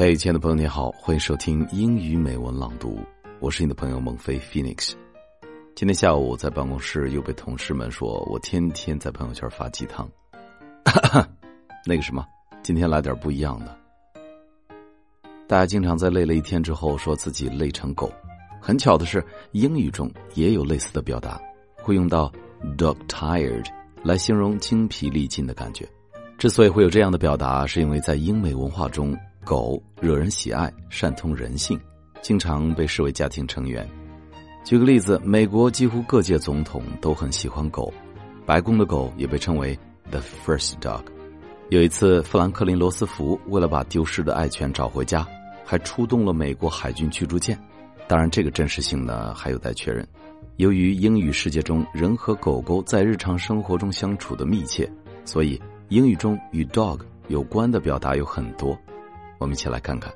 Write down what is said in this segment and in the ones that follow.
嘿，亲爱的朋友，你好，欢迎收听英语美文朗读，我是你的朋友孟非 Phoenix。今天下午在办公室又被同事们说我天天在朋友圈发鸡汤，那个什么，今天来点不一样的。大家经常在累了一天之后说自己累成狗，很巧的是，英语中也有类似的表达，会用到 dog tired 来形容精疲力尽的感觉。之所以会有这样的表达，是因为在英美文化中，狗惹人喜爱，善通人性，经常被视为家庭成员。举个例子，美国几乎各届总统都很喜欢狗，白宫的狗也被称为 the first dog。有一次，富兰克林·罗斯福为了把丢失的爱犬找回家，还出动了美国海军驱逐舰。当然，这个真实性呢还有待确认。由于英语世界中人和狗狗在日常生活中相处的密切，所以。英语中与 dog 有关的表达有很多，我们一起来看看。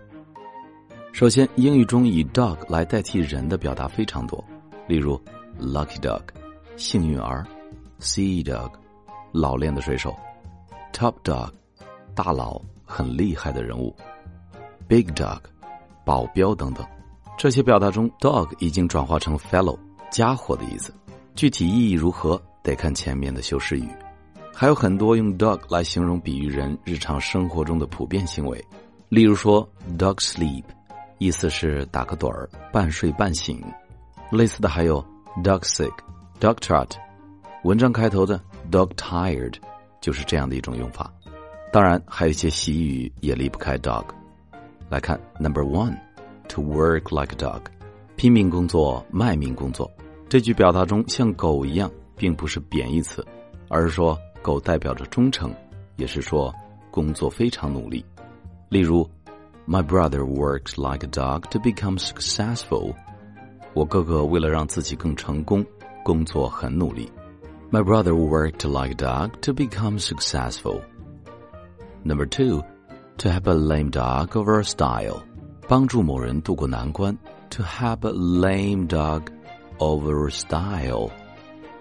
首先，英语中以 dog 来代替人的表达非常多，例如 lucky dog 幸运儿，sea dog 老练的水手，top dog 大佬很厉害的人物，big dog 保镖等等。这些表达中，dog 已经转化成 fellow 家伙的意思，具体意义如何，得看前面的修饰语。还有很多用 dog 来形容比喻人日常生活中的普遍行为，例如说 dog sleep，意思是打个盹儿，半睡半醒。类似的还有 dog sick，dog trot，文章开头的 dog tired，就是这样的一种用法。当然，还有一些习语也离不开 dog。来看 number one，to work like a dog，拼命工作，卖命工作。这句表达中像狗一样，并不是贬义词，而是说。狗代表着忠诚，也是说工作非常努力。例如，My brother works like a dog to become successful。我哥哥为了让自己更成功，工作很努力。My brother worked like a dog to become successful. Number two, to help a lame dog over a stile，帮助某人渡过难关。To help a lame dog over a stile。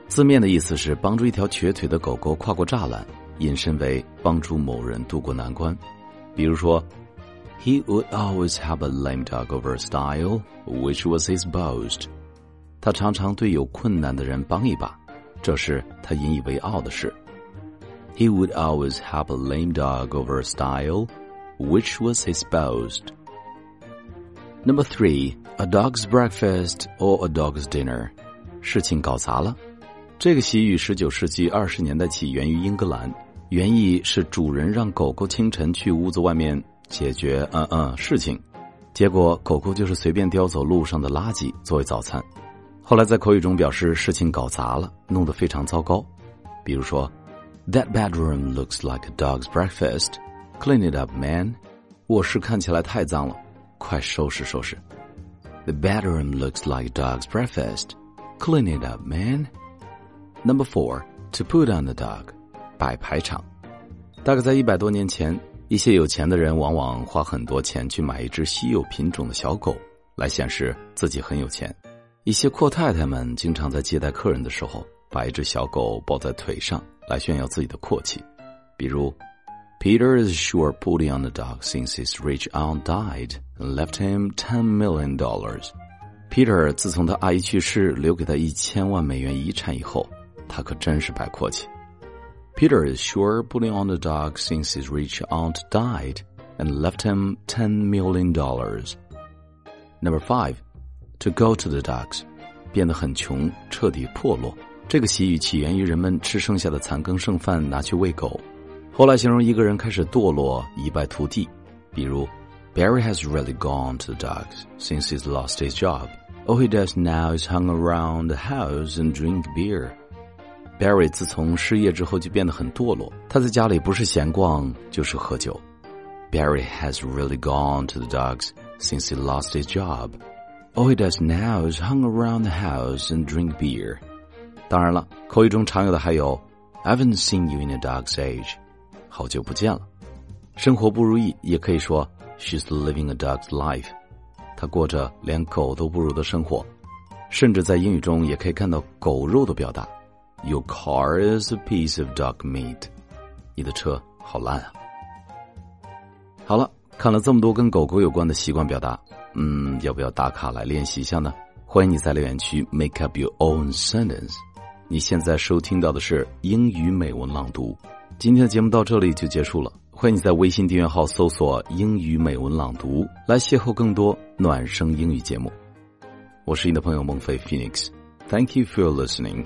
字面的意思是帮助一条瘸腿的狗狗跨过栅栏，引申为帮助某人渡过难关。 比如说，He would always help a lame dog over a stile, which was his boast。他常常对有困难的人帮一把，这是他引以为傲的事。He would always help a lame dog over a stile, which was his boast. Number three, a dog's breakfast or a dog's dinner，事情搞砸了。这个习语十九世纪二十年代起源于英格兰， 原意是主人让狗狗清晨去屋子外面解决嗯嗯事情，结果狗狗就是随便叼走路上的垃圾作为早餐。后来在口语中表示事情搞砸了，弄得非常糟糕。比如说，That bedroom looks like a dog's breakfast. Clean it up, man. 卧室看起来太脏了，快收拾收拾。The bedroom looks like a dog's breakfast. Clean it up, man. Number four, to put on the dog，摆排场。大概在一百多年前，一些有钱的人往往花很多钱去买一只稀有品种的小狗，来显示自己很有钱。一些阔太太们经常在接待客人的时候，把一只小狗抱在腿上，来炫耀自己的阔气。比如，Peter is sure putting on the dog since his rich aunt died and left him ten million dollars。Peter 自从他阿姨去世，留给他一千万美元遗产以后。他可真是摆阔气。Peter is sure putting on the dog since his rich aunt died and left him ten million dollars. Number five, to go to the dogs，变得很穷，彻底破落。这个习语起源于人们吃剩下的残羹剩饭拿去喂狗，后来形容一个人开始堕落，一败涂地。比如，Barry has really gone to the dogs since he's lost his job. All he does now is hang around the house and drink beer. Barry 自从失业之后就变得很堕落，他在家里不是闲逛就是喝酒。Barry has really gone to the dogs since he lost his job. All he does now is hang around the house and drink beer. 当然了，口语中常有的还有 I haven't seen you in a dog's age，好久不见了。生活不如意也可以说 She's living a dog's life，她过着连狗都不如的生活。甚至在英语中也可以看到狗肉的表达。 Your car is a piece of dog meat。你的车好烂啊！好了，看了这么多跟狗狗有关的习惯表达，嗯，要不要打卡来练习一下呢？欢迎你在留言区 make up your own sentence。你现在收听到的是英语美文朗读。今天的节目到这里就结束了。欢迎你在微信订阅号搜索“英语美文朗读”来邂逅更多暖声英语节目。我是你的朋友孟非 Phoenix。Thank you for listening